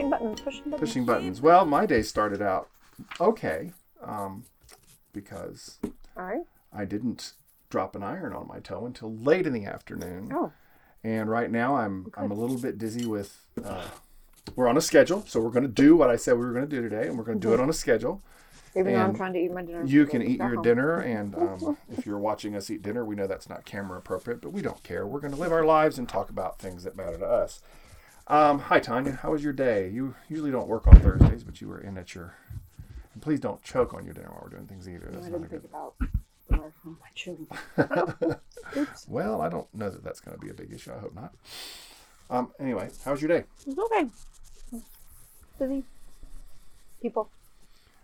Pushing buttons, pushing buttons. Pushing buttons. Well, my day started out okay um, because right. I didn't drop an iron on my toe until late in the afternoon. Oh, And right now I'm I'm a little bit dizzy with. Uh, we're on a schedule, so we're going to do what I said we were going to do today, and we're going to do it on a schedule. even though I'm trying to eat my dinner. You can eat your home. dinner, and um, if you're watching us eat dinner, we know that's not camera appropriate, but we don't care. We're going to live our lives and talk about things that matter to us. Um, hi, Tanya. How was your day? You usually don't work on Thursdays, but you were in at your. And please don't choke on your dinner while we're doing things either. I That's not a didn't good. think about the microphone. My chewing. Well, I don't know that that's going to be a big issue. I hope not. Um, anyway, how was your day? It's okay. Busy. People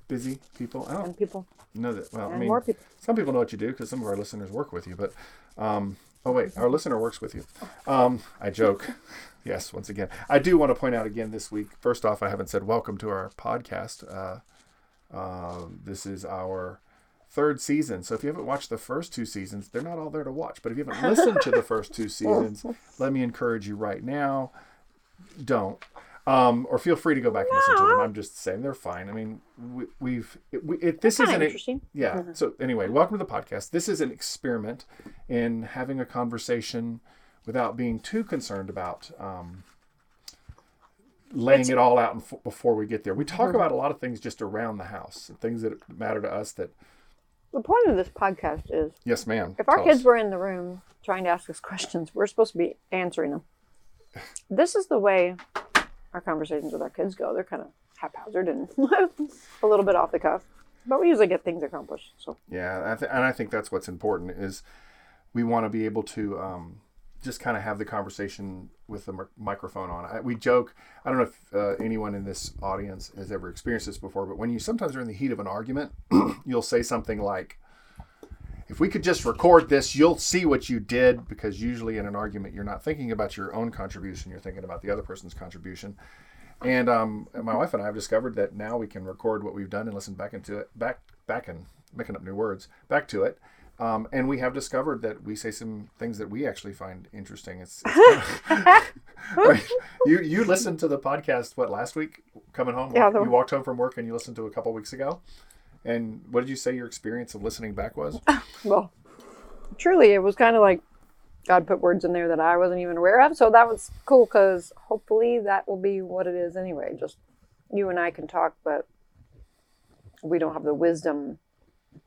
Busy people? I don't and people know that. Well, I mean, more people. some people know what you do because some of our listeners work with you. But um, oh wait, our listener works with you. Um, I joke. Yes, once again, I do want to point out again this week. First off, I haven't said welcome to our podcast. Uh, uh, this is our third season. So if you haven't watched the first two seasons, they're not all there to watch. But if you haven't listened to the first two seasons, let me encourage you right now: don't. Um, or feel free to go back and listen to them. I'm just saying they're fine. I mean, we, we've it, we, it, this isn't a- interesting. yeah. So anyway, welcome to the podcast. This is an experiment in having a conversation without being too concerned about um, laying it all out in, before we get there. We talk about a lot of things just around the house, things that matter to us. That The point of this podcast is yes, ma'am. if our kids us. were in the room trying to ask us questions, we're supposed to be answering them. This is the way our conversations with our kids go. They're kind of haphazard and a little bit off the cuff, but we usually get things accomplished. So Yeah, I th- and I think that's what's important is we want to be able to um, just kind of have the conversation with the microphone on. I, we joke. I don't know if uh, anyone in this audience has ever experienced this before, but when you sometimes are in the heat of an argument, you'll say something like, "If we could just record this, you'll see what you did." Because usually in an argument, you're not thinking about your own contribution; you're thinking about the other person's contribution. And um, my wife and I have discovered that now we can record what we've done and listen back into it, back, back and making up new words, back to it. Um, and we have discovered that we say some things that we actually find interesting. It's, it's Right. you you listened to the podcast what last week coming home. Yeah, the- you walked home from work and you listened to a couple weeks ago. And what did you say your experience of listening back was? Well, truly, it was kind of like God put words in there that I wasn't even aware of. So that was cool because hopefully that will be what it is anyway. Just you and I can talk, but we don't have the wisdom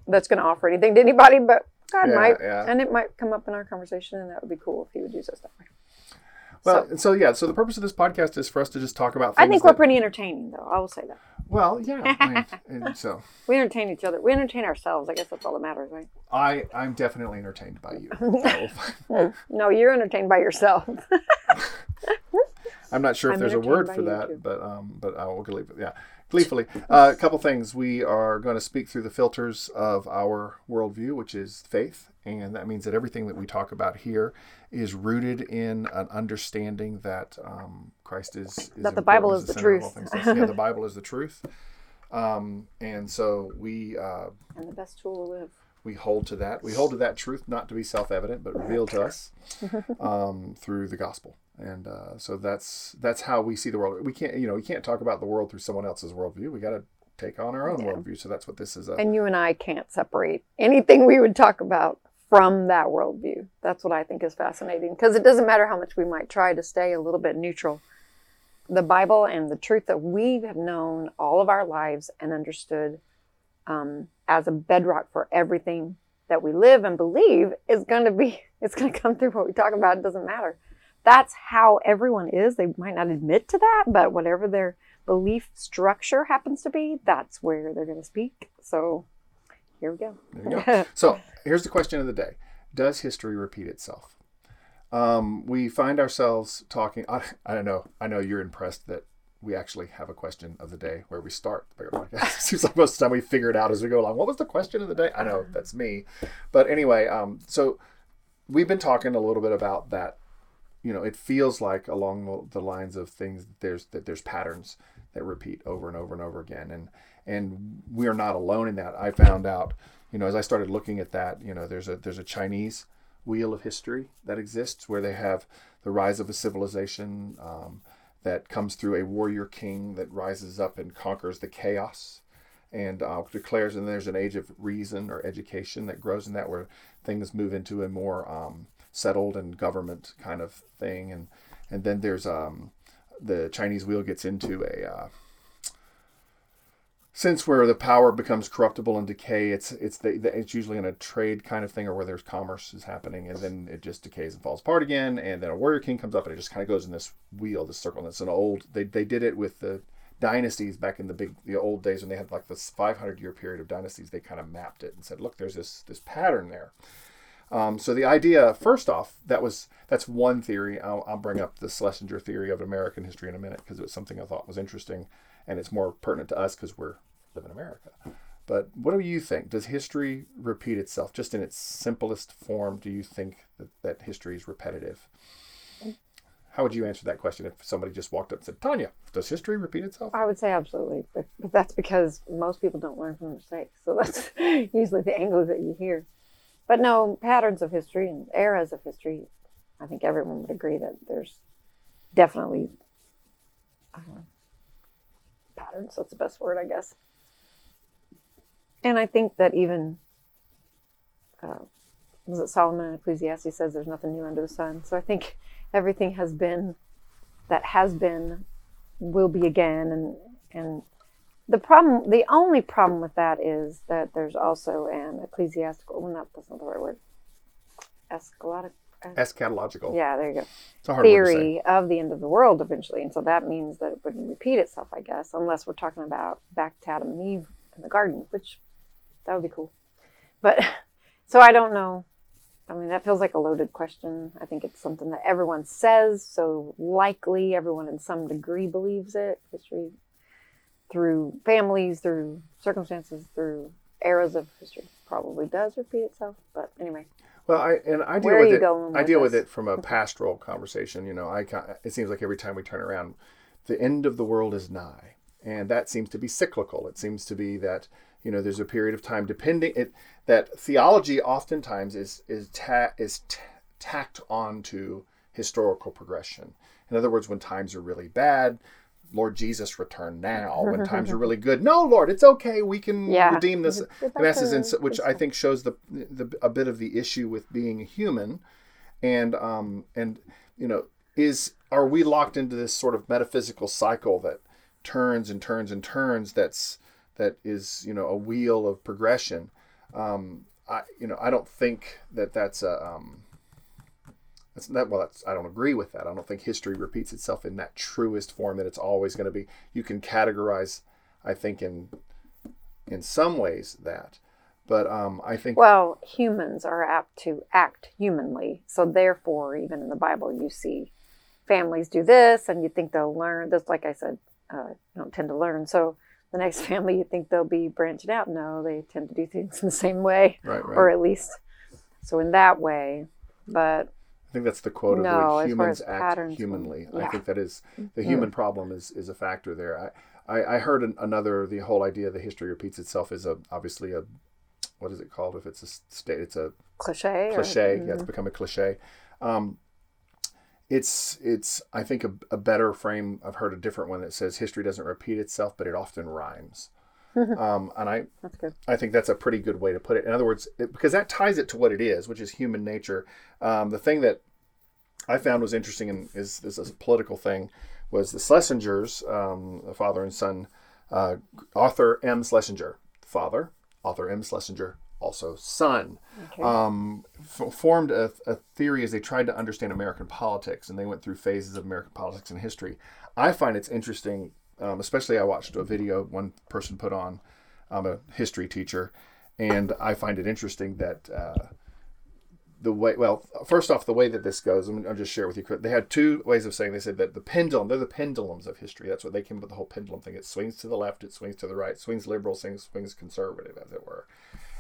that's going to offer anything to anybody, but God Yeah, might. yeah. And it might come up in our conversation, and that would be cool if He would use us that way. Well, so, yeah, so the purpose of this podcast is for us to just talk about. Things I think we're that- pretty entertaining, though. I will say that. well, yeah. I mean, so We entertain each other. We entertain ourselves. I guess that's all that matters, right? I I'm definitely entertained by you. So, No, you're entertained by yourself. I'm not sure if I'm there's a word for that, too. but um, but I will leave it. yeah, gleefully. Uh, a couple things. We are going to speak through the filters of our worldview, which is faith, and that means that everything that we talk about here is rooted in an understanding that um, Christ is, is That the Bible is the all truth. yeah, the Bible is the truth, um, and so we uh, and the best tool to live. we hold to that. We hold to that truth not to be self-evident, but revealed to us um, through the gospel. And uh, so that's that's how we see the world. We can't, you know, we can't talk about the world through someone else's worldview. We got to take on our own worldview. So that's what this is. A, And you and I can't separate anything we would talk about from that worldview. That's what I think is fascinating because it doesn't matter how much we might try to stay a little bit neutral. The Bible and the truth that we have known all of our lives and understood um, as a bedrock for everything that we live and believe is going to be, it's going to come through what we talk about. It doesn't matter. That's how everyone is. They might not admit to that, but whatever their belief structure happens to be, that's where they're going to speak. So here we go. There you go. so here's the question of the day: Does history repeat itself? Um, we find ourselves talking. I, I don't know. I know you're impressed that we actually have a question of the day where we start the Bigger podcast. It seems like most of the time we figure it out as we go along. What was the question of the day? I know that's me, but anyway. Um, so we've been talking a little bit about that. You know, it feels like along the- lines of things that there's that there's patterns that repeat over and over and over again, and and we are not alone in that. I found out, you know, as I started looking at that, you know, there's a there's a Chinese wheel of history that exists, where they have the rise of a civilization um, that comes through a warrior king that rises up and conquers the chaos and uh, declares, and there's an age of reason or education that grows in that, where things move into a more um, settled and government kind of thing, and and then there's um, the Chinese wheel gets into a uh, sense where the power becomes corruptible and decay. It's it's the, the, it's usually in a trade kind of thing or where there's commerce is happening, and then it just decays and falls apart again. And then a warrior king comes up, and it just kind of goes in this wheel, this circle. And it's an old. They they did it with the dynasties back in the big the old days when they had like this 500 year period of dynasties. They kind of mapped it and said, look, there's this this pattern there. Um, so the idea, first off, that was that's one theory. I'll, I'll bring up the Schlesinger theory of American history in a minute because it was something I thought was interesting, and it's more pertinent to us because we're live in America. But what do you think? Does history repeat itself? Just in its simplest form, do you think that, that history is repetitive? How would you answer that question if somebody just walked up and said, Tanya, does history repeat itself? I would say absolutely, but, but that's because most people don't learn from mistakes. So that's usually the angle that you hear. But no, patterns of history and eras of history, I think everyone would agree that there's definitely know, patterns. That's the best word, I guess. And I think that even, uh, was it Solomon in Ecclesiastes says there's nothing new under the sun. So I think everything has been, that has been, will be again. And, and the problem, the only problem with that is that there's also an ecclesiastical, well, not, that's not the right word, eschatological. Eschatological. Yeah, there you go. it's a Theory of the end of the world eventually. And so that means that it wouldn't repeat itself, I guess, unless we're talking about back to Adam and Eve in the garden, which that would be cool. But so I don't know. I mean, that feels like a loaded question. I think it's something that everyone says, so likely everyone in some degree believes it. History through families, through circumstances, through eras of history. Probably does repeat itself, but anyway. Well, I and I deal with it. I deal with it from a pastoral conversation. You know, I it seems like every time we turn around, the end of the world is nigh, and that seems to be cyclical. It seems to be that you know there's a period of time depending it that theology oftentimes is is ta- is t- tacked onto historical progression. In other words, when times are really bad, Lord Jesus, return now. When times are really good, no, Lord, it's okay. We can yeah. redeem this messes, which I think shows the, the a bit of the issue with being a human, and um and you know is are we locked into this sort of metaphysical cycle that turns and turns and turns? That's that is you know a wheel of progression. Um, I you know I don't think that that's a um, that's that well that's I don't agree with that. I don't think history repeats itself in that truest form that it's always going to be. You can categorize, I think in in some ways that, but um, I think well humans are apt to act humanly, so therefore even in the Bible you see families do this and you think they'll learn. This like I said, uh, don't tend to learn so the next family you think they'll be branching out no they tend to do things in the same way right, right. or at least so in that way but I think that's the quote no, of the humans act patterns, humanly. Yeah. I think that is the mm-hmm. human mm. problem is is a factor there. I, I, I heard an, another the whole idea the history repeats itself is a obviously a what is it called if it's a state it's a cliche cliche or, mm-hmm. yeah it's become a cliche. Um, it's it's I think a, a, better frame. I've heard a different one that says history doesn't repeat itself, but it often rhymes. um, and I I think that's a pretty good way to put it. In other words, it, because that ties it to what it is, which is human nature. Um, the thing that I found was interesting and is this is a political thing was the Schlesingers, um, the father and son, uh, Arthur M. Schlesinger, father, Arthur M. Schlesinger, also son, okay. um, f- formed a, a, theory as they tried to understand American politics, and they went through phases of American politics and history. I find it's interesting um, especially, I watched a video one person put on. I'm a history teacher, and I find it interesting that uh, the way. Well, first off, the way that this goes, I'm, I'll just share with you. They had two ways of saying. They said that the pendulum. They're the pendulums of history. That's what they came up with the whole pendulum thing. It swings to the left. It swings to the right. Swings liberal. Swings swings conservative, as it were.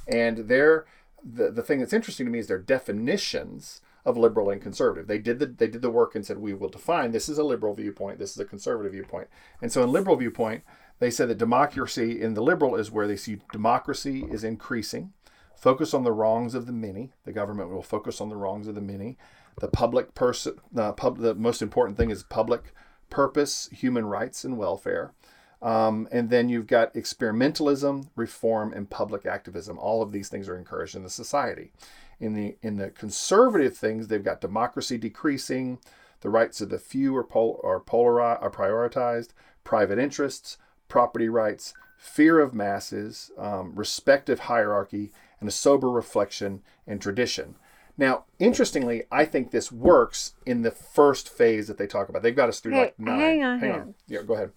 And they're the the thing that's interesting to me is their definitions of liberal and conservative. They did the they did the work and said we will define this is a liberal viewpoint, this is a conservative viewpoint. And so in liberal viewpoint, they said that democracy in the liberal is where they see democracy is increasing, focus on the wrongs of the many. The government will focus on the wrongs of the many. The public person, uh, pub, the most important thing is public purpose, human rights, and welfare. Um, and then you've got experimentalism, reform, and public activism. All of these things are encouraged in the society. In the in the conservative things, they've got democracy decreasing, the rights of the few are, pol- are, polari- are prioritized, private interests, property rights, fear of masses, um, respect of hierarchy, and a sober reflection and tradition. Now, interestingly, I think this works in the first phase that they talk about. They've got us through Hey, like nine. hang on, hang on. Yeah, go ahead.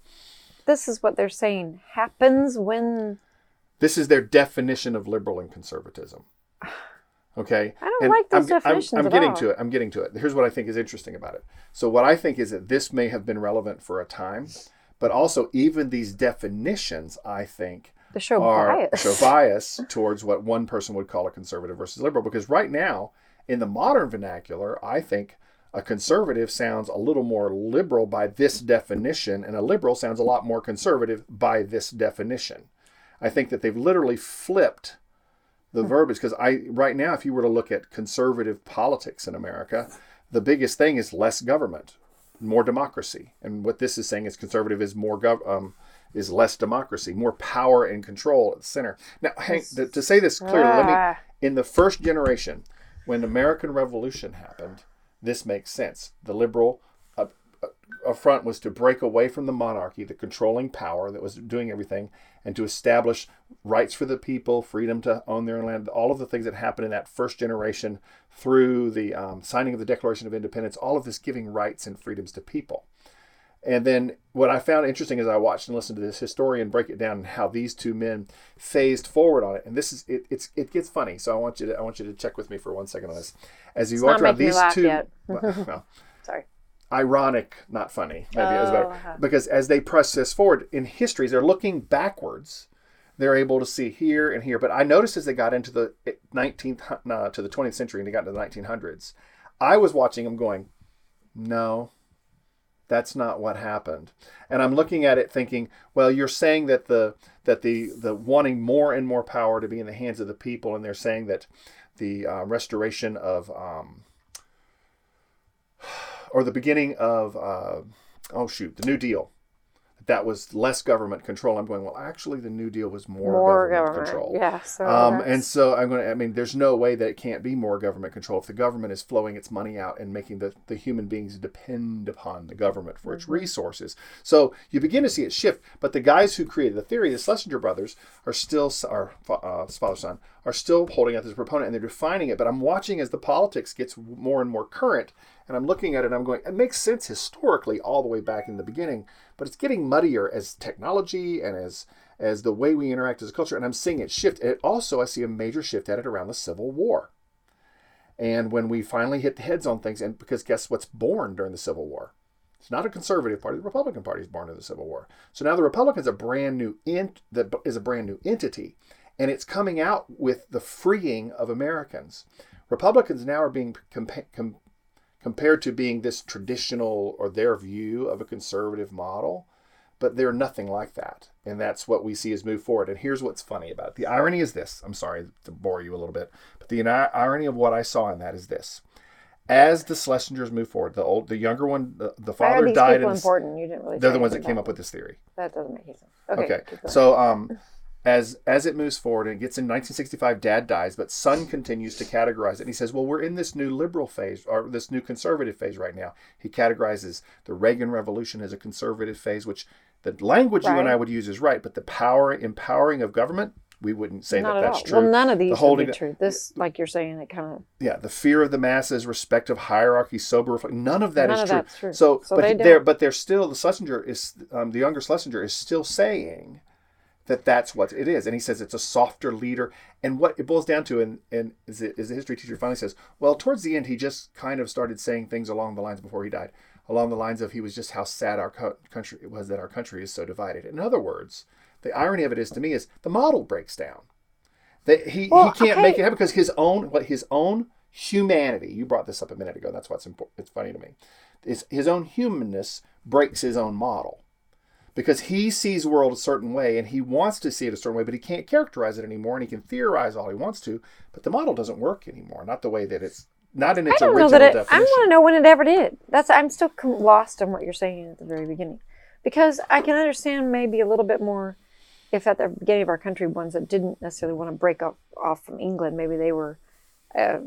This is what they're saying happens when This is their definition of liberal and conservatism. Okay. I don't And like those I'm, I'm- I'm, at getting all. to it. I'm getting to it. Here's what I think is interesting about it. So what I think is that this may have been relevant for a time, but also even these definitions, I think, the show are bias. show bias towards what one person would call a conservative versus liberal. Because right now, in the modern vernacular, I think a conservative sounds a little more liberal by this definition, and a liberal sounds a lot more conservative by this definition. I think that they've literally flipped the verbiage because I right now, if you were to look at conservative politics in America, the biggest thing is less government, more democracy, and what this is saying is conservative is more gov- um, is less democracy, more power and control at the center. Now, Hank, to, to say this clearly, let me Ah. in the first generation, when the American Revolution happened, this makes sense. The liberal affront was to break away from the monarchy, the controlling power that was doing everything, and to establish rights for the people, freedom to own their own land, all of the things that happened in that first generation through the um, signing of the Declaration of Independence, all of this giving rights and freedoms to people. And then what I found interesting as I watched and listened to this historian break it down and how these two men phased forward on it. And this is it, it's it gets funny. So I want you to I want you to check with me for one second on this. As you It's watch around these two well, Sorry. Ironic, not funny, maybe is better. Oh, uh-huh. Because as they press this forward in histories, they're looking backwards. They're able to see here and here. But I noticed as they got into the 19th uh, to the 20th century and they got into the 1900s, I was watching them going, no, that's not what happened. And I'm looking at it thinking, well, you're saying that the that the the wanting more and more power to be in the hands of the people, and they're saying that the uh, restoration of um, or the beginning of uh, oh shoot, the New Deal. That was less government control. I'm going well. Actually, the New Deal was more, More government, government. control. Yeah. So Um, and so I'm going to, I mean, there's no way that it can't be more government control if the government is flowing its money out and making the, the human beings depend upon the government for Mm-hmm. its resources. So you begin to see it shift. But the guys who created the theory, the Schlesinger brothers, are still, or uh, father son, are still holding out this proponent and they're defining it. But I'm watching as the politics gets more and more current. And I'm looking at it and I'm going, it makes sense historically all the way back in the beginning, but it's getting muddier as technology and as as the way we interact as a culture. And I'm seeing it shift. And it also, I see a major shift at it around the Civil War. And when we finally hit the heads on things, and because guess what's born during the Civil War? It's not a conservative party. The Republican Party is born in the Civil War. So now the Republicans a brand new ent- that is a brand new entity, and it's coming out with the freeing of Americans. Republicans now are being compa- com- compared to being this traditional or their view of a conservative model, but they're nothing like that. And that's what we see as move forward. And here's what's funny about it. The irony is this. I'm sorry to bore you a little bit, but the irony of what I saw in that is this. As the Schlesingers move forward, the old, the younger one, the, the father died. people In, important? You didn't really. they're the ones that came about up with this theory. That doesn't make sense. Okay. Okay. So um, as as it moves forward and it gets in 1965, Dad dies, but Son continues to categorize it. And he says, "Well, we're in this new liberal phase or this new conservative phase right now." He categorizes the Reagan Revolution as a conservative phase, which the language you and I would use is right, but the power empowering of government, we wouldn't say Not that that's all. true. Well, none of these would holding- be true. This, like you're saying, it kind of. yeah, the fear of the masses, respect of hierarchy, sober. None of that is None of true. true. So, So but they they're but they're still the Schlesinger is um, the younger Schlesinger is still saying that that's what it is, and he says it's a softer leader. And what it boils down to, and and is, it, is the history teacher finally says, well, towards the end, he just kind of started saying things along the lines before he died, along the lines of he was just how sad our co- country it was that our country is so divided. In other words, the irony of it is to me is the model breaks down. That he, Well, he can't okay. make it happen because his own what his own humanity. You brought this up a minute ago. That's what's important. It's funny to me. Is his own humanness breaks his own model. Because he sees the world a certain way and he wants to see it a certain way, but he can't characterize it anymore and he can theorize all he wants to. But the model doesn't work anymore, not the way that it's not in its I don't original know that it, I want to know when it ever did. That's I'm still lost on what you're saying at the very beginning, because I can understand maybe a little bit more if at the beginning of our country ones that didn't necessarily want to break off off from England, maybe they were, uh,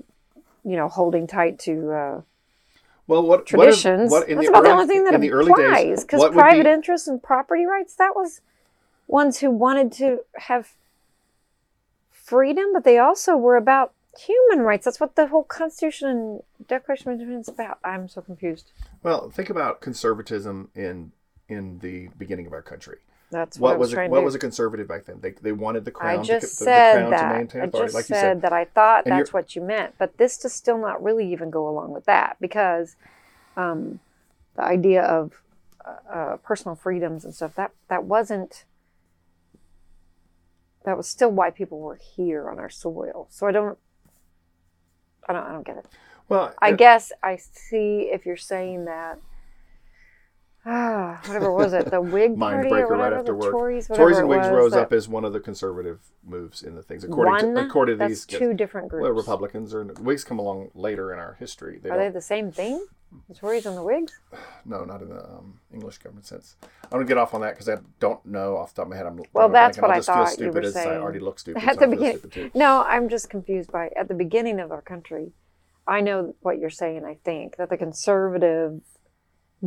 you know, holding tight to uh, well, what traditions. what in That's the about the early- only thing that in the early applies. days, Because private be- interests and property rights, that was ones who wanted to have freedom, but they also were about human rights. That's what the whole Constitution and Declaration of Independence is about. I'm so confused. Well, think about conservatism in in the beginning of our country. That's what, What was, was a, what to was a conservative back then? They, they wanted the crown I just to, the, said the to that. maintain I authority, just like said, said. that I thought And that's you're- what you meant, but this does still not really even go along with that because um, the idea of uh, uh, personal freedoms and stuff that that wasn't that was still why people were here on our soil. So I don't, I don't, I don't get it. Well, I and- guess I see if you're saying that. Ah, whatever was it? The Whig party or right whatever, after the work. Tories, Tories and Whigs was, rose up as one of the conservative moves in the things. According One? to according to these, two different groups. well, Republicans or Whigs come along later in our history. They Are they the same thing? The Tories and the Whigs? no, not in the um, English government sense. I'm gonna get off on that because I don't know off the top of my head. I'm Well, that's what I thought you stupid were as I already look stupid. At so the beginning. No, I'm just confused by at the beginning of our country. I know what you're saying. I think that the conservative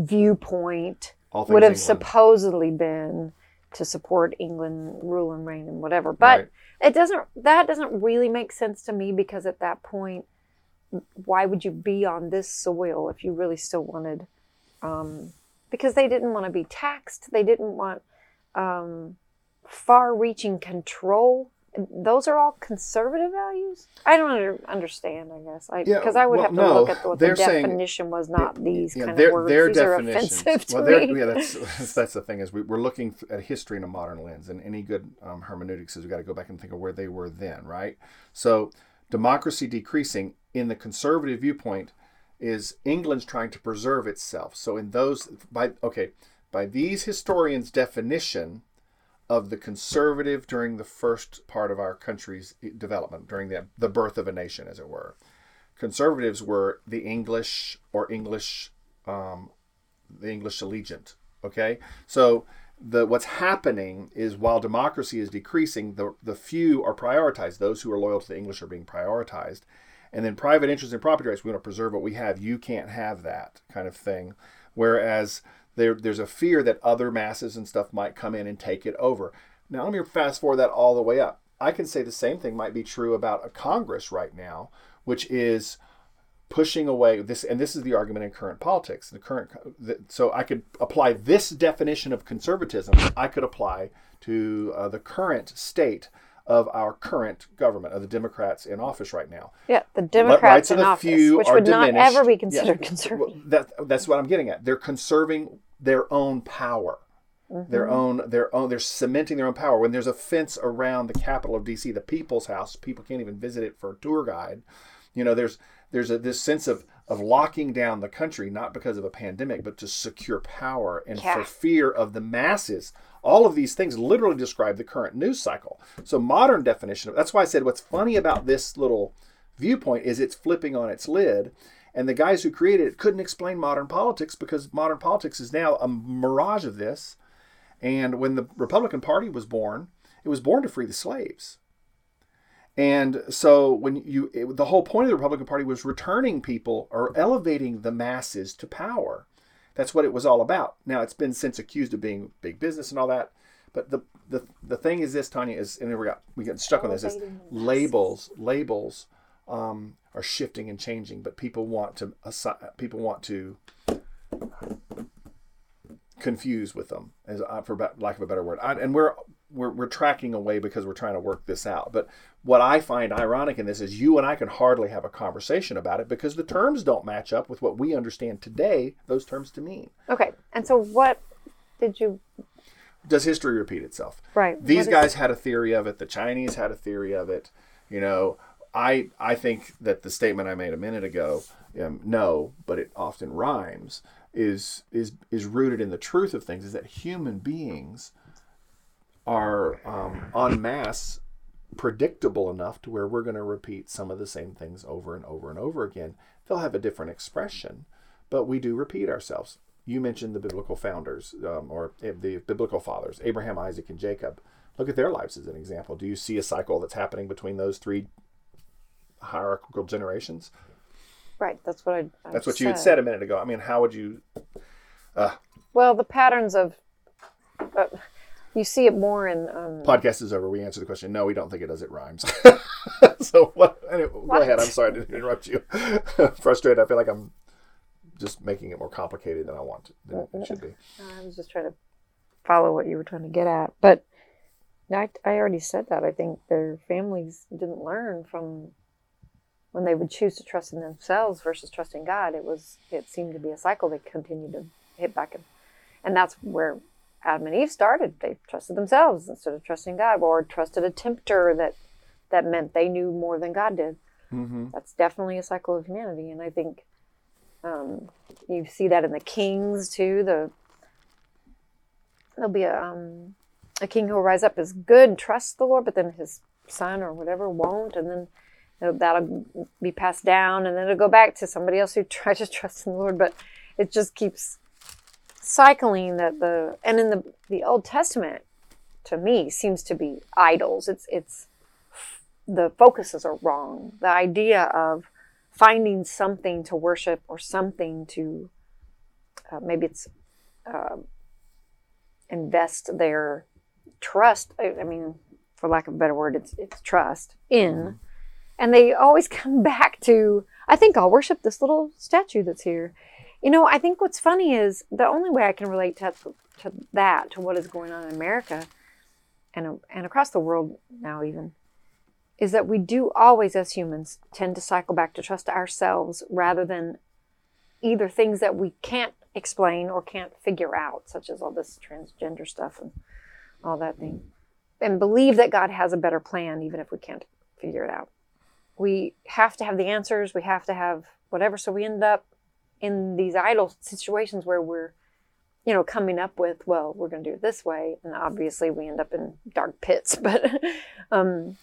viewpoint would have England. supposedly been to support England rule and reign and whatever. But Right. it doesn't. That doesn't really make sense to me because at that point, why would you be on this soil if you really still wanted? Um, because they didn't want to be taxed. They didn't want um, far-reaching control. Those are all conservative values. I don't under, understand. I guess I Yeah, because I would well, have to no, look at what the they're saying- definition was. Not these Yeah, kind of words. their These are offensive to well, they're- me. yeah, that's that's the thing is we, we're looking at history in a modern lens, and any good um, hermeneutics is we got to go back and think of where they were then, right? So, democracy decreasing in the conservative viewpoint is England's trying to preserve itself. So, in those by okay by these historians' definition of the conservative during the first part of our country's development, during the the birth of a nation, as it were conservatives were the English or English, um, the English allegiant. Okay, so the what's happening is while democracy is decreasing, the the few are prioritized. Those who are loyal to the English are being prioritized, and then private interest and property rights. We want to preserve what we have. You can't have that kind of thing. Whereas there, there's a fear that other masses and stuff might come in and take it over. Now let me fast forward that all the way up. I can say the same thing might be true about a Congress right now, which is pushing away this and this is the argument in current politics the current the, so i could apply this definition of conservatism i could apply to uh, the current state of our current government of the democrats in office right now Yeah, the Democrats rights of in the office, few which would not ever be considered conservative. that, that's what i'm getting at they're conserving their own power. Mm-hmm. their own their own they're cementing their own power. When there's a fence around the capital of dc the people's house people can't even visit it for a tour guide you know there's there's a, this sense of of locking down the country not because of a pandemic but to secure power and Yeah. for fear of the masses. All of these things literally describe the current news cycle. So modern definition of that's why i said what's funny about this little viewpoint is it's flipping on its lid and the guys who created it couldn't explain modern politics because modern politics is now a mirage of this and when the Republican Party was born, it was born to free the slaves. And so when you it, the whole point of the Republican Party was returning people or elevating the masses to power. That's what it was all about. Now it's been since accused of being big business and all that. But the the, the thing is this, Tanya, is and we got we get stuck on this is labels labels um, are shifting and changing, but people want to assi- people want to confused with them, as uh, for lack of a better word. I, and we're, we're we're tracking away because we're trying to work this out. But what I find ironic in this is you and I can hardly have a conversation about it because the terms don't match up with what we understand today those terms to mean. Okay, and so what did you? Does history repeat itself? Right. These guys had a theory of it. The Chinese had a theory of it. You know, I I think that the statement I made a minute ago, um, no, but it often rhymes, is is is rooted in the truth of things is that human beings are um, en masse predictable enough to where we're going to repeat some of the same things over and over and over again. They'll have a different expression, but we do repeat ourselves. You mentioned the biblical founders um, or the biblical fathers, Abraham, Isaac, and Jacob. Look at their lives as an example. Do you see a cycle that's happening between those three hierarchical generations? Right. That's what I. I that's what you had said a minute ago. I mean, how would you? Uh, well, the patterns of. Uh, you see it more in. Um, Podcast is over. We answer the question. No, we don't think it does. It rhymes. so what? Anyway, what? Go ahead. I'm sorry to interrupt you. Frustrated. I feel like I'm just making it more complicated than I want to, than it should be. I was just trying to follow what you were trying to get at, but I, I already said that. I think their families didn't learn from when they would choose to trust in themselves versus trusting God. It was it seemed to be a cycle they continued to hit back and and that's where Adam and Eve started. They trusted themselves instead of trusting God, or trusted a tempter that that meant they knew more than God did. Mm-hmm. That's definitely a cycle of humanity, and I think um, you see that in the kings too. The there'll be a um, a king who will rise up as good trust the Lord, but then his son or whatever won't, and then that'll be passed down, and then it'll go back to somebody else who tries to trust in the Lord. But it just keeps cycling that the and in the the Old Testament to me seems to be idols. It's it's the focuses are wrong. The idea of finding something to worship or something to uh, maybe it's uh, invest their trust. I, I, mean, for lack of a better word, it's it's trust in, mm-hmm. And they always come back to. I think I'll worship this little statue that's here, you know, I think what's funny is the only way I can relate to, to that, to what is going on in America and, and across the world now, even, is that we do always, as humans, tend to cycle back to trust ourselves rather than either things that we can't explain or can't figure out, such as all this transgender stuff and all that thing, and believe that God has a better plan, even if we can't figure it out. We have to have the answers, we have to have whatever, so we end up in these idle situations where we're you know coming up with well we're going to do it this way and obviously we end up in dark pits but um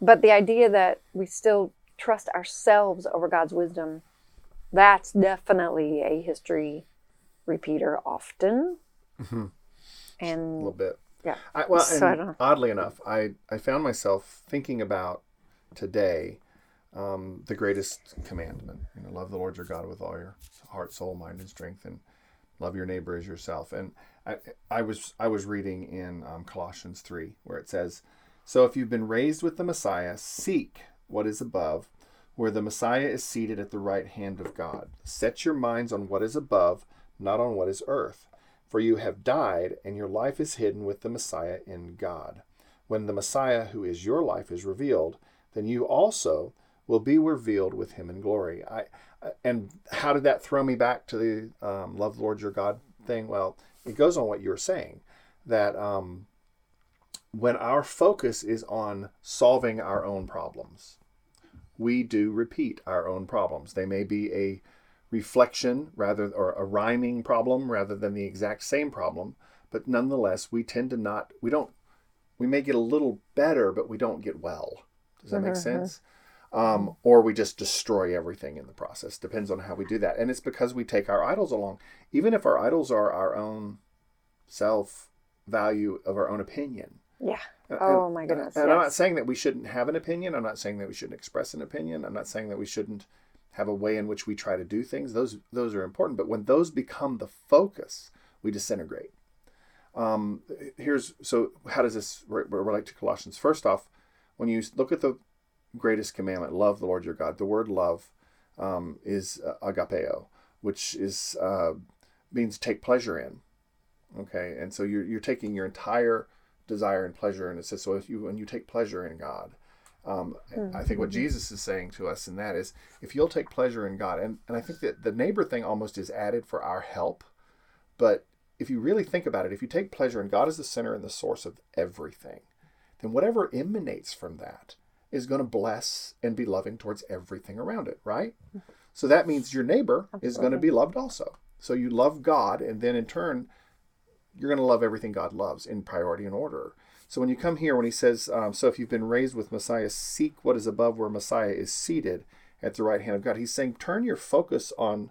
but the idea that we still trust ourselves over god's wisdom that's definitely a history repeater often. Mm-hmm. and a little bit. yeah. I, well so and oddly enough i i found myself thinking about today um, the greatest commandment. You know, love the Lord your God with all your heart, soul, mind, and strength, and love your neighbor as yourself. And I, I was I was reading in um, Colossians three where it says, "So if you've been raised with the Messiah, seek what is above, where the Messiah is seated at the right hand of God. Set your minds on what is above, not on what is earth." For you have died, and your life is hidden with the Messiah in God. When the Messiah, who is your life, is revealed, then you also will be revealed with him in glory. I and how did that throw me back to the um, love the Lord your God thing? Well, it goes on what you were saying that um, when our focus is on solving our own problems, we do repeat our own problems. They may be a reflection rather or a rhyming problem rather than the exact same problem, but nonetheless, we tend to not. We don't. We may get a little better, but we don't get well. Does that make mm-hmm. sense? Um, or we just destroy everything in the process. Depends on how we do that, and it's because we take our idols along, even if our idols are our own self value of our own opinion. Yeah. Oh and, my goodness. And, and yes. I'm not saying that we shouldn't have an opinion. I'm not saying that we shouldn't express an opinion. I'm not saying that we shouldn't have a way in which we try to do things. Those those are important. But when those become the focus, we disintegrate. Um, here's so how does this relate to Colossians? First off, when you look at the greatest commandment love the Lord your God. The word love um, is uh, agapeo, which is uh, means take pleasure in. Okay, and so you're, you're taking your entire desire and pleasure, and it says so if you when you take pleasure in God. Um, mm-hmm. I think what Jesus is saying to us in that is if you'll take pleasure in God, and, and I think that the neighbor thing almost is added for our help, but if you really think about it, if you take pleasure in God as the center and the source of everything, then whatever emanates from that is going to bless and be loving towards everything around it, right? So that means your neighbor Absolutely. is going to be loved also. So you love God, and then in turn, you're going to love everything God loves in priority and order. So when you come here, when he says, um, So if you've been raised with Messiah, seek what is above where Messiah is seated at the right hand of God. He's saying, turn your focus on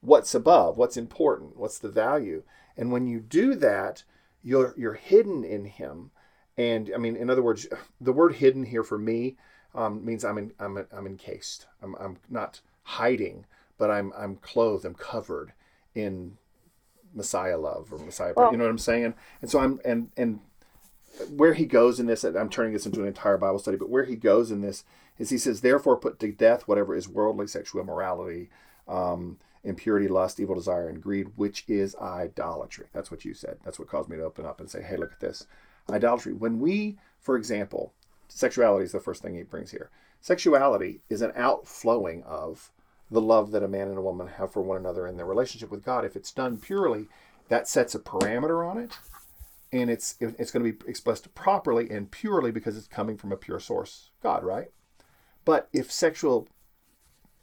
what's above, what's important, what's the value. And when you do that, you're you're hidden in Him. And I mean, in other words, the word "hidden" here for me um, means I'm in, I'm I'm encased. I'm I'm not hiding, but I'm I'm clothed. I'm covered in Messiah love or Messiah. Well, you know what I'm saying? And so I'm and and where he goes in this, I'm turning this into an entire Bible study, but where he goes in this is he says, therefore put to death whatever is worldly, sexual immorality, um, impurity, lust, evil desire, and greed, which is idolatry. That's what you said. That's what caused me to open up and say, hey, look at this. Idolatry. When we, for example, sexuality is the first thing he brings here. Sexuality is an outflowing of the love that a man and a woman have for one another in their relationship with God. If it's done purely, that sets a parameter on it, and it's it's going to be expressed properly and purely because it's coming from a pure source, God, right? But if sexual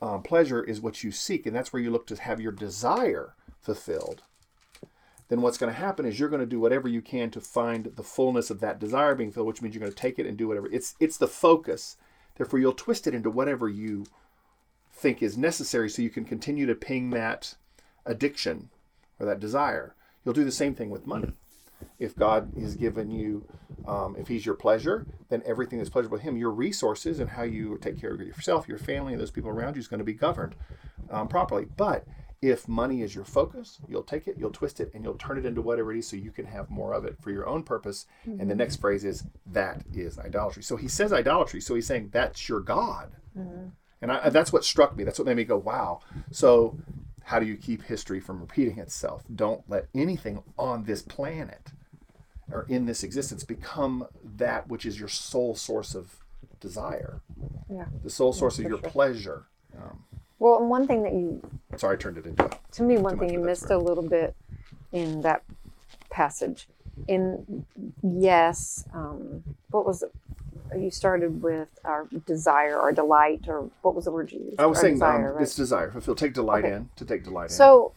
um, pleasure is what you seek, and that's where you look to have your desire fulfilled, then what's going to happen is you're going to do whatever you can to find the fullness of that desire being filled, which means you're going to take it and do whatever. It's it's the focus. Therefore, you'll twist it into whatever you think is necessary, so you can continue to ping that addiction or that desire. You'll do the same thing with money. If God has given you, um, if He's your pleasure, then everything that's pleasurable to Him, your resources and how you take care of yourself, your family, and those people around you is going to be governed um, properly. But if money is your focus, you'll take it, you'll twist it, and you'll turn it into whatever it is so you can have more of it for your own purpose. Mm-hmm. And the next phrase is, that is idolatry. So he says idolatry. So he's saying, that's your God. Mm-hmm. And I, that's what struck me. That's what made me go, wow. So how do you keep history from repeating itself? Don't let anything on this planet or in this existence become that which is your sole source of desire. Yeah. The sole source yeah, of your sure. pleasure. Um, well, and one thing that you. Sorry, I turned it into. To me, one thing you missed a little bit in that passage. In yes, um, what was it? You started with our desire or delight, or what was the word you used? I was our saying desire, um, right? it's desire. Fulfill, take delight okay. in, to take delight in. So,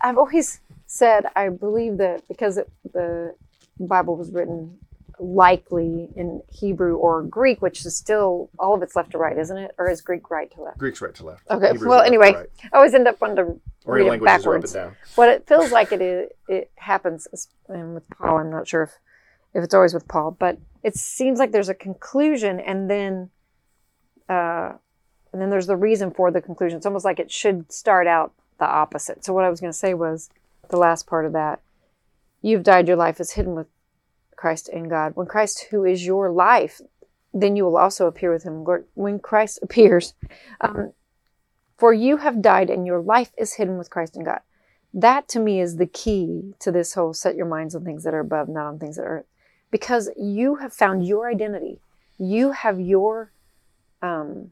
I've always said I believe that because it, the Bible was written likely in Hebrew or Greek, which is still all of it's left to right, isn't it? Or is Greek right to left? Greek's right to left. Okay. Hebrew's well, anyway, right. I always end up wanting to or read it backwards. What it feels like it is, it happens, and with Paul, I'm not sure if if it's always with Paul, but it seems like there's a conclusion, and then uh, and then there's the reason for the conclusion. It's almost like it should start out the opposite. So what I was going to say was the last part of that. You've died. Your life is hidden with Christ in God. When Christ, who is your life, then you will also appear with him. When Christ appears, um, for you have died and your life is hidden with Christ in God. That to me is the key to this whole set your minds on things that are above, not on things that are earth. Because you have found your identity. You have your um,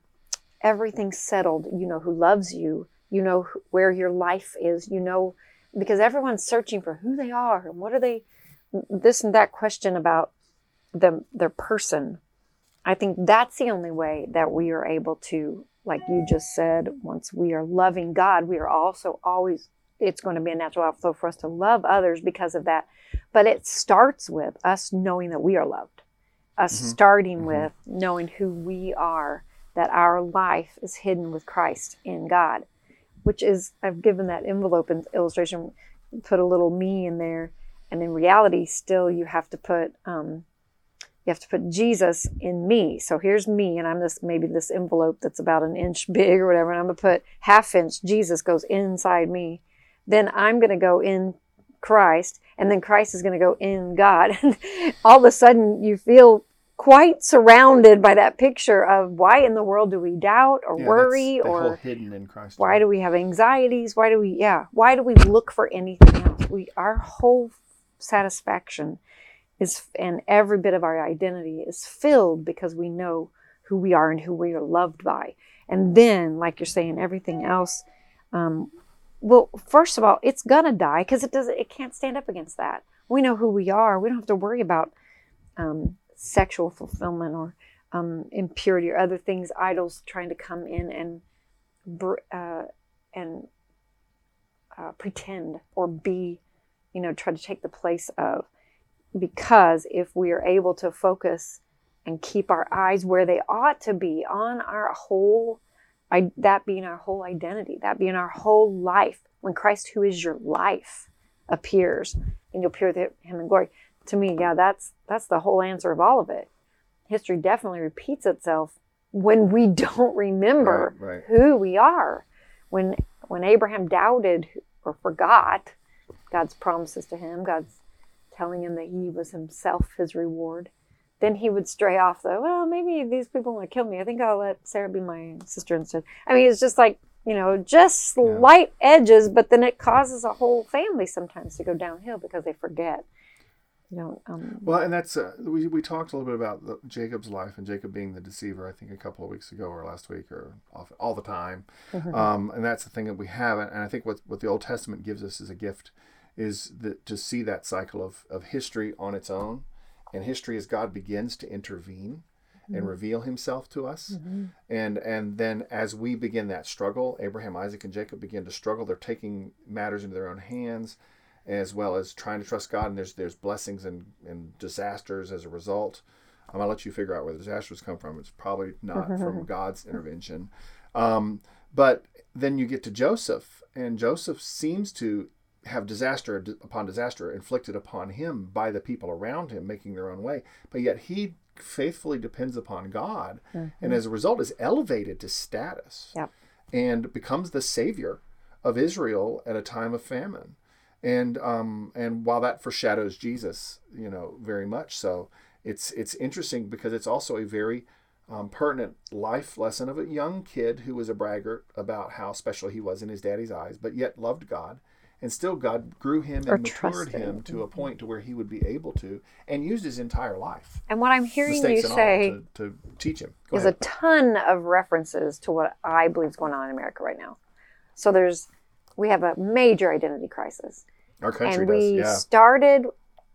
everything settled. You know who loves you. You know where your life is. You know, because everyone's searching for who they are and what are they this and that question about the their person i think that's the only way that we are able to like you just said once we are loving god we are also always it's going to be a natural outflow for us to love others because of that but it starts with us knowing that we are loved us mm-hmm. starting mm-hmm. with knowing who we are that our life is hidden with christ in god which is i've given that envelope and illustration put a little me in there and in reality still you have to put um, you have to put jesus in me so here's me and i'm this maybe this envelope that's about an inch big or whatever and i'm going to put half inch jesus goes inside me then i'm going to go in christ and then christ is going to go in god and all of a sudden you feel quite surrounded by that picture of why in the world do we doubt or yeah, worry or hidden in Christ. Why do we have anxieties? Why do we yeah, why do we look for anything else? We our whole satisfaction is and every bit of our identity is filled because we know who we are and who we are loved by. And then like you're saying everything else um, well first of all it's gonna die because it doesn't it can't stand up against that. We know who we are. We don't have to worry about um, sexual fulfillment or um, impurity or other things idols trying to come in and uh, and uh, pretend or be, you know, try to take the place of. Because if we are able to focus and keep our eyes where they ought to be on our whole, I, that being our whole identity, that being our whole life, when Christ, who is your life, appears and you'll appear with him in glory. To me, yeah, that's that's the whole answer of all of it. History definitely repeats itself when we don't remember Right, right. who we are. When when Abraham doubted or forgot God's promises to him, God's telling him that he was himself his reward, then he would stray off though. Well, maybe these people want to kill me. I think I'll let Sarah be my sister instead. I mean, it's just like you know, just slight edges, but then it causes a whole family sometimes to go downhill because they forget. You know, um, Well, and that's uh, we we talked a little bit about the, Jacob's life and Jacob being the deceiver. I think a couple of weeks ago or last week or off, all the time, um, and that's the thing that we have. And I think what what the Old Testament gives us is a gift is that to see that cycle of of history on its own, and history as God begins to intervene and reveal Himself to us, and and then as we begin that struggle, Abraham, Isaac, and Jacob begin to struggle. They're taking matters into their own hands as well as trying to trust God. And there's there's blessings and, and disasters as a result. I'm gonna let you figure out where the disasters come from. It's probably not from God's intervention. Um, but then you get to Joseph, and Joseph seems to have disaster upon disaster inflicted upon him by the people around him making their own way. But yet he faithfully depends upon God, and as a result is elevated to status Yep. and becomes the savior of Israel at a time of famine. And um, and while that foreshadows Jesus, you know, very much so, it's it's interesting because it's also a very um, pertinent life lesson of a young kid who was a braggart about how special he was in his daddy's eyes, but yet loved God, and still God grew him and matured him to a point to where he would be able to, and used his entire life, and what I'm hearing you say to, to teach him. Go is ahead. a ton of references to what I believe is going on in America right now. So there's, we have a major identity crisis. Our country and does, we yeah. started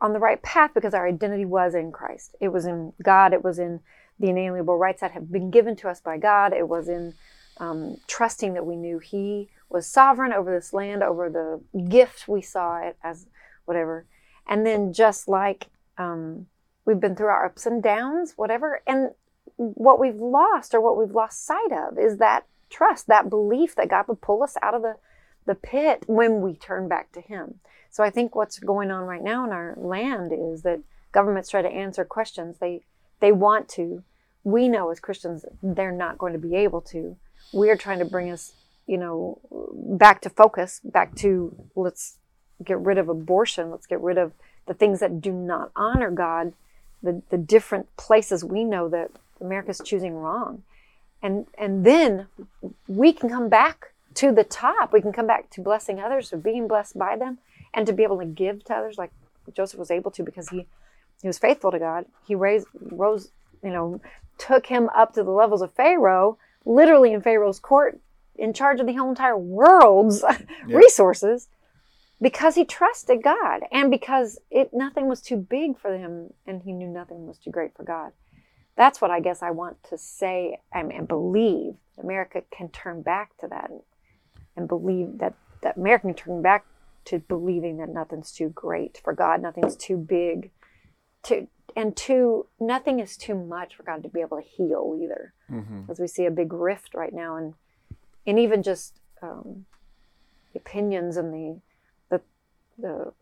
on the right path because our identity was in Christ. It was in God. It was in the inalienable rights that have been given to us by God. It was in um, trusting that we knew He was sovereign over this land, over the gift we saw it as whatever. And then just like um, we've been through our ups and downs, whatever, and what we've lost or what we've lost sight of is that trust, that belief that God would pull us out of the the pit when we turn back to Him. So I think what's going on right now in our land is that governments try to answer questions. They they want to. We know as Christians they're not going to be able to. We're trying to bring us, you know, back to focus, back to let's get rid of abortion, let's get rid of the things that do not honor God, the the different places we know that America's choosing wrong. And and then we can come back to the top. We can come back to blessing others, to being blessed by them, and to be able to give to others like Joseph was able to because he he was faithful to God. He raised rose, you know, took him up to the levels of Pharaoh, literally in Pharaoh's court, in charge of the whole entire world's resources, because he trusted God and because it nothing was too big for him, and he knew nothing was too great for God. That's what I guess I want to say and, and believe. America can turn back to that and believe that that America can turn back to believing that nothing's too great for God, nothing's too big, to and two, nothing is too much for God to be able to heal either, Mm-hmm. as we see a big rift right now, and and even just um, opinions and the the the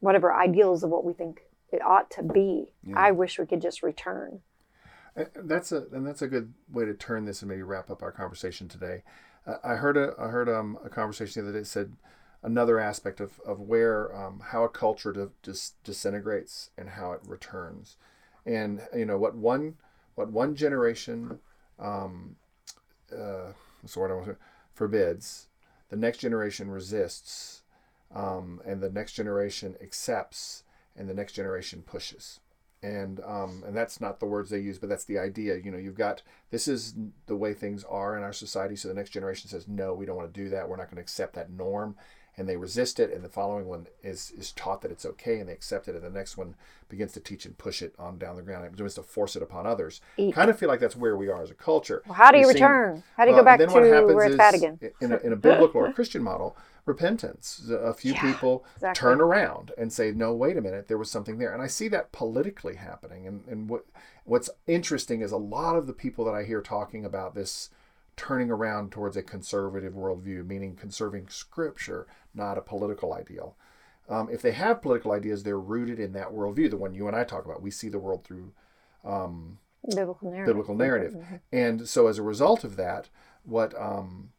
whatever ideals of what we think it ought to be. Yeah. I wish we could just return. Uh, That's a and that's a good way to turn this and maybe wrap up our conversation today. Uh, I heard a I heard um, a conversation the other day that said another aspect of, of where um, how a culture de- dis- disintegrates and how it returns, and you know what one what one generation um, uh, want to forbids, the next generation resists, um, and the next generation accepts, and the next generation pushes and um, and that's not the words they use, but that's the idea. You know, you've got this is the way things are in our society. So the next generation says, no, we don't want to do that. We're not going to accept that norm, and they resist it, and the following one is is taught that it's okay and they accept it, and the next one begins to teach and push it on down the ground. It begins to force it upon others. Eat. Kind of feel like that's where we are as a culture. Well, how do you We've seen- return? how do you well, go back then to what happens where it's at again? In a, in a biblical or Christian model, repentance. A few Yeah, people exactly. turn around and say, "No, wait a minute, there was something there." And I see that politically happening. And and what what's interesting is a lot of the people that I hear talking about this turning around towards a conservative worldview, meaning conserving Scripture, not a political ideal. Um, if they have political ideas, they're rooted in that worldview, the one you and I talk about. We see the world through um, Biblical narrative. biblical narrative. And so as a result of that, what um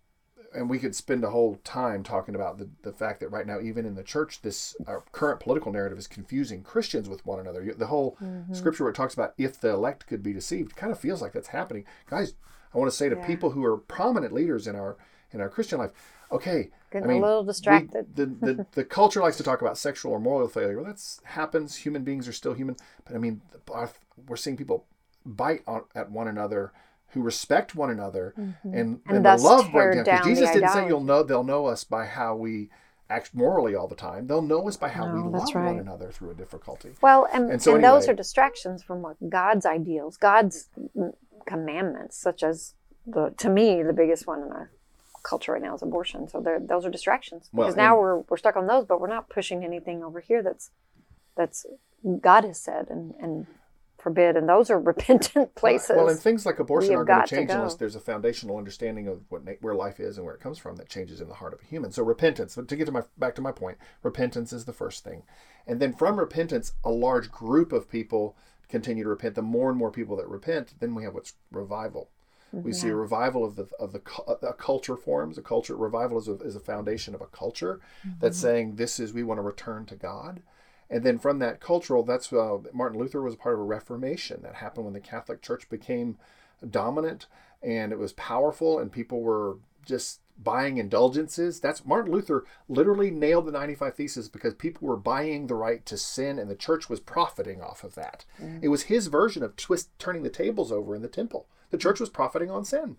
and we could spend a whole time talking about the, the fact that right now, even in the church, this our current political narrative is confusing Christians with one another. The whole mm-hmm. scripture where it talks about if the elect could be deceived kind of feels like that's happening. Guys, I want to say to Yeah. people who are prominent leaders in our in our Christian life, okay, Getting I mean, a little we- distracted. the, the the culture likes to talk about sexual or moral failure. Well, that's happens. Human beings are still human, but I mean, the- we're seeing people bite on, at one another who respect one another, and and, And the thus love break down. Because Jesus didn't say you'll know. They'll know us by how we act morally all the time. They'll know us by how we love that's one another through a difficulty. Well, and, And so and those are distractions from what God's ideals, God's mm, commandments, such as the to me the biggest one in our culture right now is abortion. So those are distractions Well, because now and- we're we're stuck on those, but we're not pushing anything over here that's that's God has said and and forbid, and those are repentant places. Well, and things like abortion aren't going to change go. unless there's a foundational understanding of what where life is and where it comes from that changes in the heart of a human. So repentance. But to get to my back to my point, repentance is the first thing, and then from repentance, a large group of people continue to repent. The more and more people that repent, then we have what's revival. Mm-hmm. We see a revival of the of the culture forms. A culture revival is a, is a foundation of a culture that's mm-hmm. saying this is we want to return to God. And then from that cultural, that's uh, Martin Luther was a part of a Reformation that happened when the Catholic Church became dominant and it was powerful, and people were just buying indulgences. That's Martin Luther literally nailed the 95 Theses because people were buying the right to sin, and the church was profiting off of that. It was his version of twist turning the tables over in the temple. The church was profiting on sin,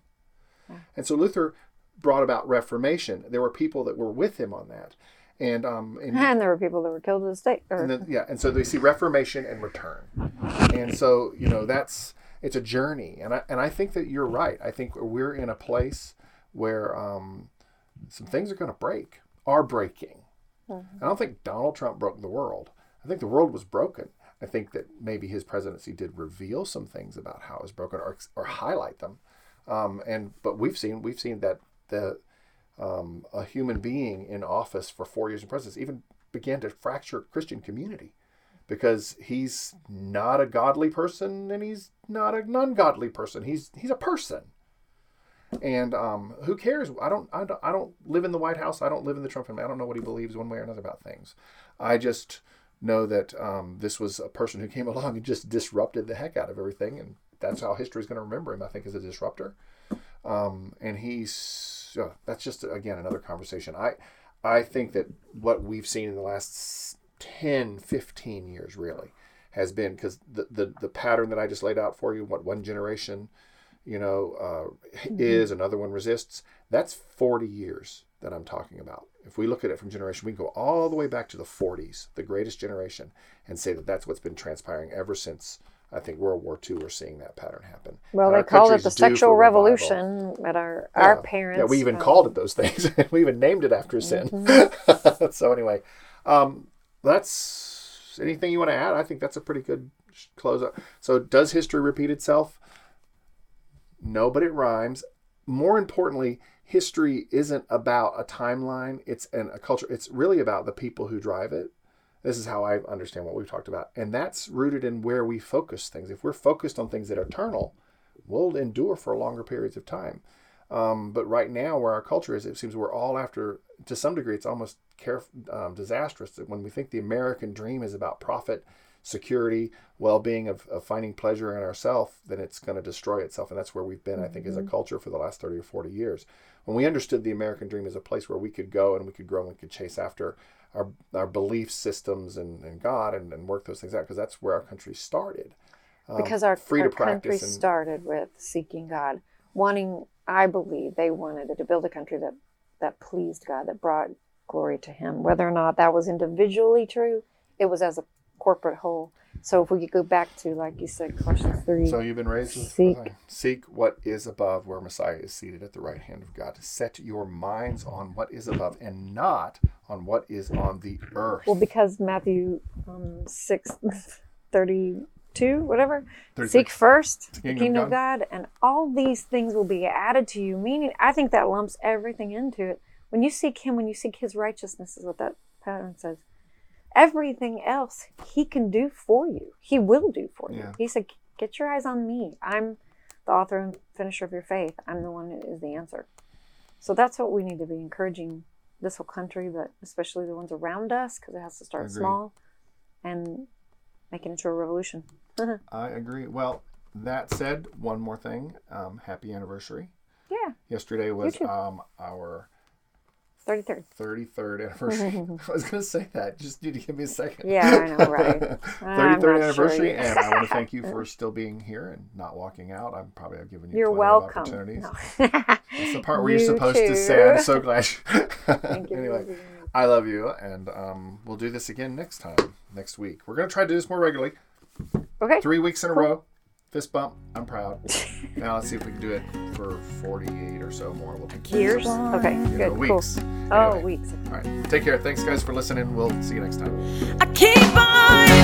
and so Luther brought about Reformation. There were people that were with him on that, and um, and and there were people that were killed at the stake. Or, and then, yeah, and so they see reformation and return, and so you know that's it's a journey, and I and I think that you're right. I think we're in a place where um, some things are going to break, are breaking. I don't think Donald Trump broke the world. I think the world was broken. I think that maybe his presidency did reveal some things about how it was broken or, or highlight them. Um, and but we've seen we've seen that the um, a human being in office for four years in presidency even began to fracture Christian community because he's not a godly person and he's not a non-godly person. He's he's a person. And um, who cares? I don't, I don't I don't live in the White House. I don't live in the Trump family. I don't know what he believes one way or another about things. I just know that um, this was a person who came along and just disrupted the heck out of everything, and that's how history is going to remember him. I think as a disruptor. Um, and he's uh, that's just again another conversation. I I think that what we've seen in the last s- 10, 15 years really has been because the, the the pattern that I just laid out for you, what one generation, you know, uh, is another one resists. That's forty years that I'm talking about. If we look at it from generation, we can go all the way back to the 40s, the greatest generation, and say that that's what's been transpiring ever since. I think World War II, we're seeing that pattern happen. well, And they called it the sexual revolution. But our our Yeah. parents. Yeah, we even called it those things. we even named it after sin. Mm-hmm. so anyway, um, that's anything you want to add. I think that's a pretty good close up. So does history repeat itself? No, but it rhymes. More importantly, history isn't about a timeline. It's an, a culture. It's really about the people who drive it. This is how I understand what we've talked about, and that's rooted in where we focus things. If we're focused on things that are eternal, we'll endure for longer periods of time. Um, but right now, where our culture is, it seems we're all after, to some degree, it's almost care, um, disastrous that when we think the American dream is about profit, security, well being, of, of finding pleasure in ourself, then it's going to destroy itself. And that's where we've been, I think, as a culture for the last 30 or 40 years. When we understood the American dream as a place where we could go and we could grow and we could chase after our, our belief systems and, and God and, and work those things out, because that's where our country started. Um, because our, free our to country practice and- started with seeking God, wanting. I believe they wanted to build a country that that pleased God, that brought glory to Him. Whether or not that was individually true, it was as a corporate whole. So if we could go back to, like you said, Colossians 3. So you've been raised with Seek. seek what is above, where Messiah is seated at the right hand of God. Set your minds on what is above, and not on what is on the earth. well, because Matthew um, 6, 32, whatever, 36. seek first The the kingdom kingdom of of God, and all these things will be added to you. Meaning, I think that lumps everything into it. When you seek Him, when you seek His righteousness, is what that pattern says. Everything else He can do for you. He will do for you. Yeah. He said, "Get your eyes on me. I'm the author and finisher of your faith. I'm the one who is the answer." So that's what we need to be encouraging this whole country, but especially the ones around us, because it has to start small, and making it to a revolution. I agree. Well, that said, one more thing. Um, happy anniversary. yeah, Yesterday was um, our thirty third. 33rd anniversary. I was going to say that. Just need to give me a second. Yeah, I know, right? 33rd not sure anniversary, and I want to thank you for still being here and not walking out. I'm probably I've given you You're plenty welcome. of opportunities. No. It's the part where you're You supposed to say, I'm so glad. Thank you. anyway, I love you, and um, we'll do this again next time, next week. We're going to try to do this more regularly. Okay. Three weeks in a row. Fist bump. I'm proud. now let's see if we can do it for 48 or so more. We'll Years? Okay, You know, good, weeks. cool. Oh, Anyway. weeks. All right. Take care. Thanks, guys, for listening. We'll see you next time. I keep on